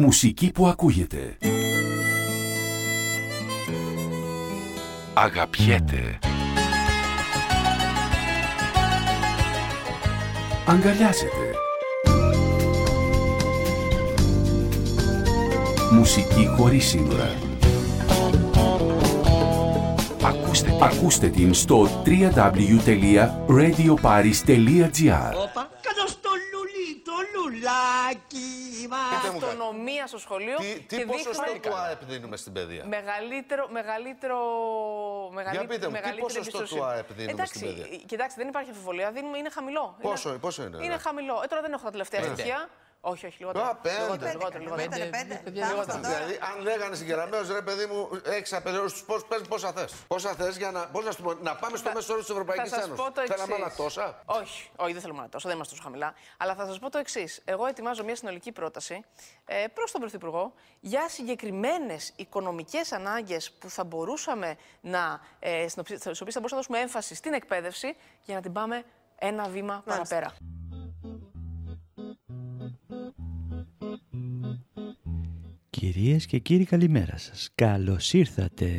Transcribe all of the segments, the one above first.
Μουσική που ακούγεται. Αγαπιέται. Αγκαλιάζεται. Μουσική χωρίς σύνορα. Ακούστε, ακούστε την στο www.radioparis.gr λουλάκι μα. Αυτονομία στο σχολείο. Τι, τι και ποσοστό δείχνουμε του ΑΕΠ δίνουμε στην παιδεία; Μεγαλύτερο, μεγαλύτερο, μεγαλύτερο, πείτε μου, τι μεγαλύτερη ποσοστό εμπιστοσύνη. του ΑΕΠ δίνουμε Εντάξει, στην παιδεία; κοιτάξτε, δεν υπάρχει αμφιβολία. Δίνουμε, είναι χαμηλό. Πόσο, πόσο είναι, Είναι ρε; χαμηλό. Ε, τώρα δεν έχω τα τελευταία στοιχεία. Όχι, όχι, λιγότερο. Α, πέντε. Λιγότερο, λιγότερο, λιγότερο. Πέντε, πέντε. παιδιά, Θα λιγότερο. είμαστε τώρα. Δηλαδή, αν λέγανε στην Κεραμέως, ρε παιδί μου, έχεις απελευθερώσει του πες πόσα θες. Πόσα θες για να, πώς να, σου πω, να πάμε στο Θα- μέσο όρο της Ευρωπαϊκής θα σας Ένωσης. πω το Θέλαμε εξής. άλλα τόσα. Όχι, όχι, δεν θέλουμε να τόσο, δεν είμαστε τόσο χαμηλά. Αλλά θα σας πω το εξής. Εγώ ετοιμάζω μια συνολική πρόταση ε, προς τον Πρωθυπουργό για συγκεκριμένες οικονομικές ανάγκες που θα μπορούσαμε να. Ε, στις οποίες θα μπορούσαμε να δώσουμε έμφαση στην εκπαίδευση για να την πάμε ένα βήμα παραπέρα. Κυρίες και κύριοι καλημέρα σας. Καλώς ήρθατε.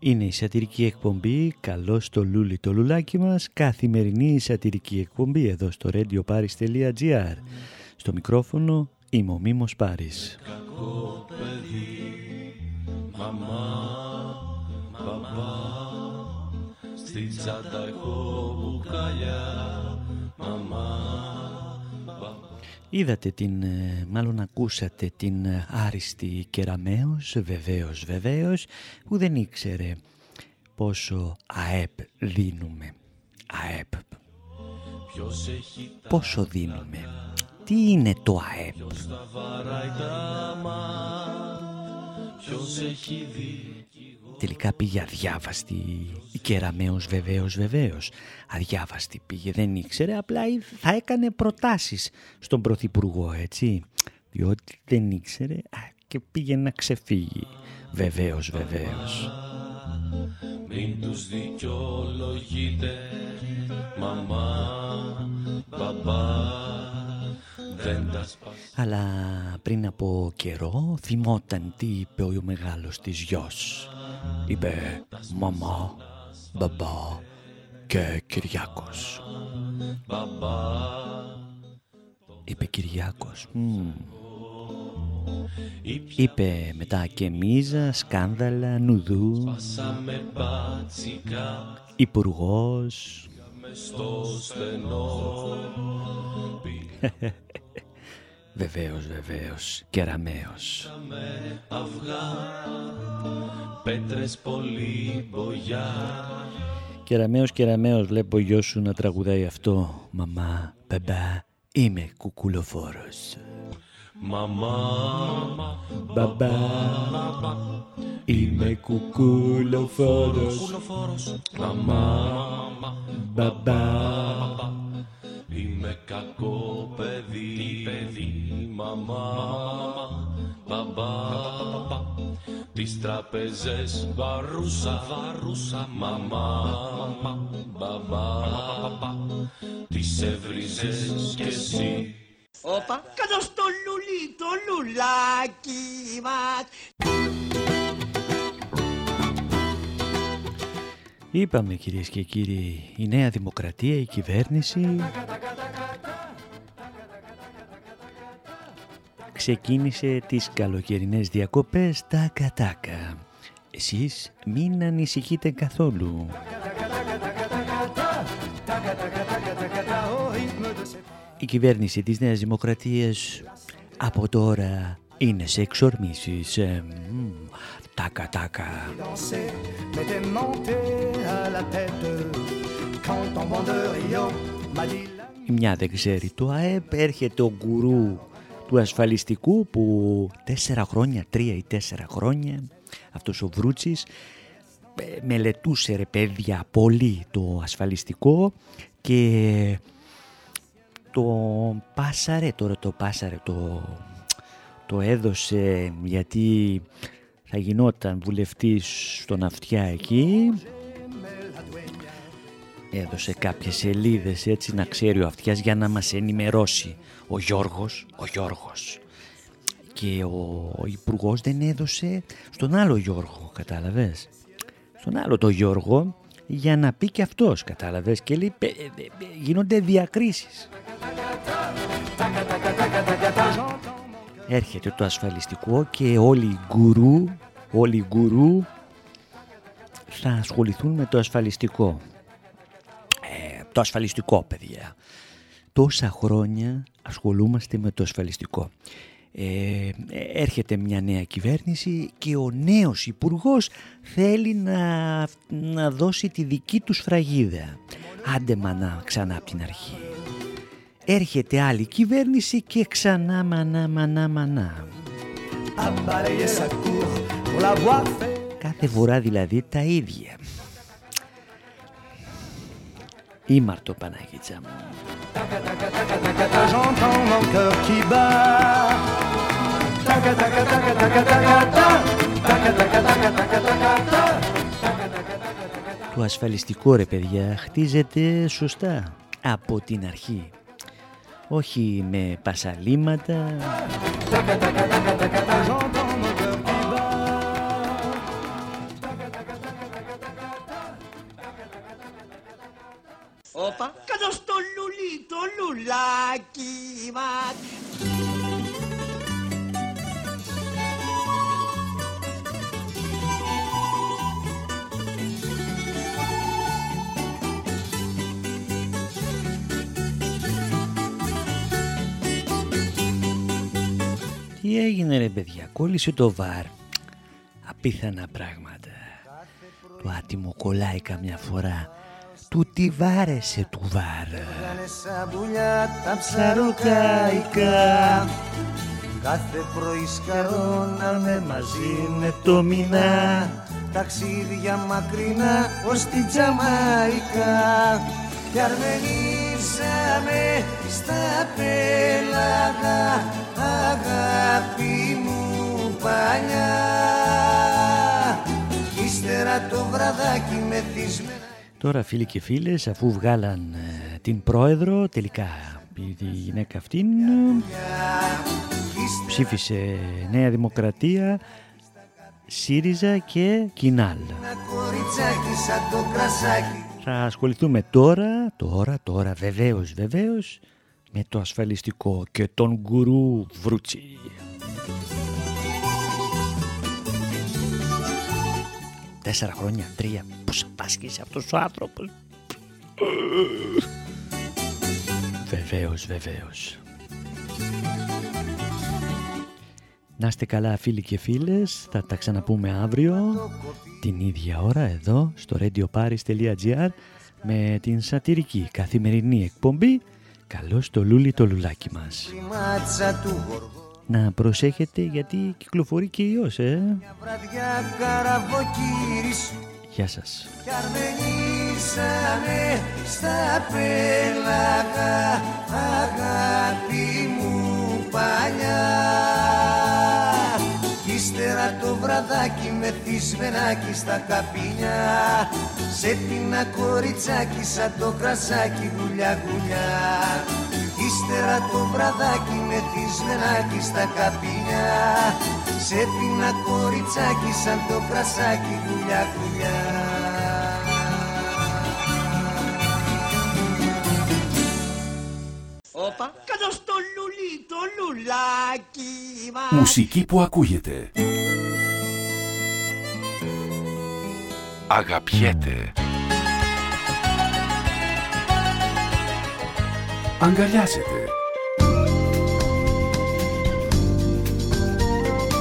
Είναι η σατυρική εκπομπή «Καλώς το λούλι το λουλάκι μας» καθημερινή σατυρική εκπομπή εδώ στο radioparis.gr Στο μικρόφωνο είμαι ο Μίμος Πάρης. Είδατε την, ε, μάλλον ακούσατε την ε, άριστη Κεραμέως, βεβαίως, βεβαίως, που δεν ήξερε πόσο ΑΕΠ δίνουμε. ΑΕΠ. Πόσο δίνουμε. Τι είναι το ΑΕΠ; Τελικά πήγε αδιάβαστη η Κεραμέως βεβαίως βεβαίως. Αδιάβαστη πήγε, δεν ήξερε, απλά θα έκανε προτάσεις στον Πρωθυπουργό, έτσι. Διότι δεν ήξερε α, και πήγε να ξεφύγει. Βεβαίως, βεβαίως. Μην τους δικαιολογείτε Μαμά, μπαμπά Δεν τα σπάς Αλλά πριν από καιρό θυμόταν τι είπε ο μεγάλος της γιος. Είπε μαμά, μπαμπά και Κυριάκος. Είπε Κυριάκος. Μμμ. Είπε μετά και Μίζα, σκάνδαλα, νουδού, Σάμε μπάτσικα υπουργός. μες στο στενό Βεβαίως, βεβαίως, κεραμέως. Αυγά Πέτρες πολύ μπογιά Κεραμέως, κεραμέως, βλέπω γιο σου να τραγουδάει αυτό. Μαμά, μπαμπά, είμαι κουκουλοφόρος. Μαμά, Μπαμπά, είμαι κουκουλοφόρος. κουλοφόρος Μαμά, Μπαμπά, Είμαι κακό παιδί, παιδί, μαμά, μπαμπά, Τις τραπεζές βαρούσα, βαρούσα, μαμά, μπαμπά, Τις έβριζες κι εσύ, Όπα, κάτω στο λουλί το λουλάκι μας. είπαμε κυρίες και κύριοι, η Νέα Δημοκρατία, η κυβέρνηση ξεκίνησε τις καλοκαιρινές διακοπές τάκα τάκα. Εσείς μην ανησυχείτε καθόλου. Η κυβέρνηση της Νέας Δημοκρατίας από τώρα είναι σε εξορμήσεις. Ε, μμ, τάκα τάκα. danser, mais t'es monté à la tête. Quand ton banderillon m'a dit la Η μια δεν ξέρει το ΑΕΠ, έρχεται ο γκουρού του ασφαλιστικού που τέσσερα χρόνια, τρία ή τέσσερα χρόνια, αυτός ο Βρούτσης, ε, μελετούσε ρε παιδιά πολύ το ασφαλιστικό και το πάσαρε, τώρα το πάσαρε, το, το έδωσε γιατί θα γινόταν βουλευτής στον αυτιά εκεί έδωσε κάποιες σελίδες έτσι να ξέρει ο αυτιάς για να μας ενημερώσει ο Γιώργος, ο Γιώργος. Και ο, ο υπουργός δεν έδωσε στον άλλο Γιώργο, κατάλαβες; Στον άλλο το Γιώργο για να πει και αυτός, κατάλαβες; Και λέει, «Παι- ε, ε, γίνονται διακρίσεις. Έρχεται το ασφαλιστικό και όλοι οι γκουρού, όλοι οι γκουρού θα ασχοληθούν με το ασφαλιστικό. Ε, το ασφαλιστικό, παιδιά. Τόσα χρόνια ασχολούμαστε με το ασφαλιστικό. Ε, έρχεται μια νέα κυβέρνηση και ο νέος υπουργός θέλει να, να δώσει τη δική του σφραγίδα. Άντε μανά ξανά από την αρχή. Έρχεται άλλη κυβέρνηση και ξανά μανά μανά μανά. à balayer sa cour pour la voir faire. Κάθε φορά δηλαδή τα ίδια. Taca, taca, ta. Το ασφαλιστικό ρε παιδιά χτίζεται σωστά από την αρχή. Όχι με πασαλήματα, λουλάκι μας. Τι έγινε ρε παιδιά, κόλλησε το βαρ. Απίθανα πράγματα. Το άτιμο κολλάει καμιά φορά. Του τι βάρεσε του βαρ. Κάνε σαν πουλιά τα ψαροκαϊκά. Κάθε πρωί σκαρώναμε μαζί με το μηνά. Ταξίδια μακρινά ως την Τζαμαϊκά. Κι αρμενίσαμε στα πέλαγα αγάπη μου παλιά. Κι ύστερα το βραδάκι μεθυσμένα Τώρα φίλοι και φίλες αφού βγάλαν ε, την πρόεδρο τελικά η η γυναίκα αυτήν ε, ψήφισε Νέα Δημοκρατία ΣΥΡΙΖΑ και Κινάλ. Ένα κοριτσάκι σαν το κρασάκι Θα ασχοληθούμε τώρα, τώρα, τώρα βεβαίως, βεβαίως με το ασφαλιστικό και τον γκουρού Βρούτσι. Τέσσερα χρόνια, τρία, πώς πάσχησε αυτός ο άνθρωπος. Βεβαίως, βεβαίως. Να είστε καλά φίλοι και φίλες, θα τα ξαναπούμε αύριο την ίδια ώρα εδώ στο radioparis.gr με την σατυρική καθημερινή εκπομπή Καλώς το λούλι το λουλάκι μας. Η μάτσα του γοργό Να προσέχετε γιατί κυκλοφορεί και ιός, ε. βραδιά καραβοκύρι Γεια σας. Κι αρμενίσαμε στα πέλαγα αγάπη μου παλιά Κι ύστερα το βραδάκι μεθυσμενάκι στα καπίνια Σε πίνα κοριτσάκι σαν το κρασάκι γουλιά γουλιά Ύστερα το βραδάκι μεθυσμενάκι στα καπίνια Σε πίνα κοριτσάκι σαν το κρασάκι γουλιά γουλιά Όπα, κάτω στο λουλί, το λουλάκι μας. Μουσική που ακούγεται. Αγαπιέται. Αγκαλιάζεται.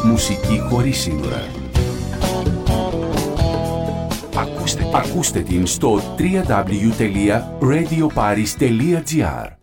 Μουσική χωρίς σύνορα. Ακούστε, ακούστε την στο www.radioparis.gr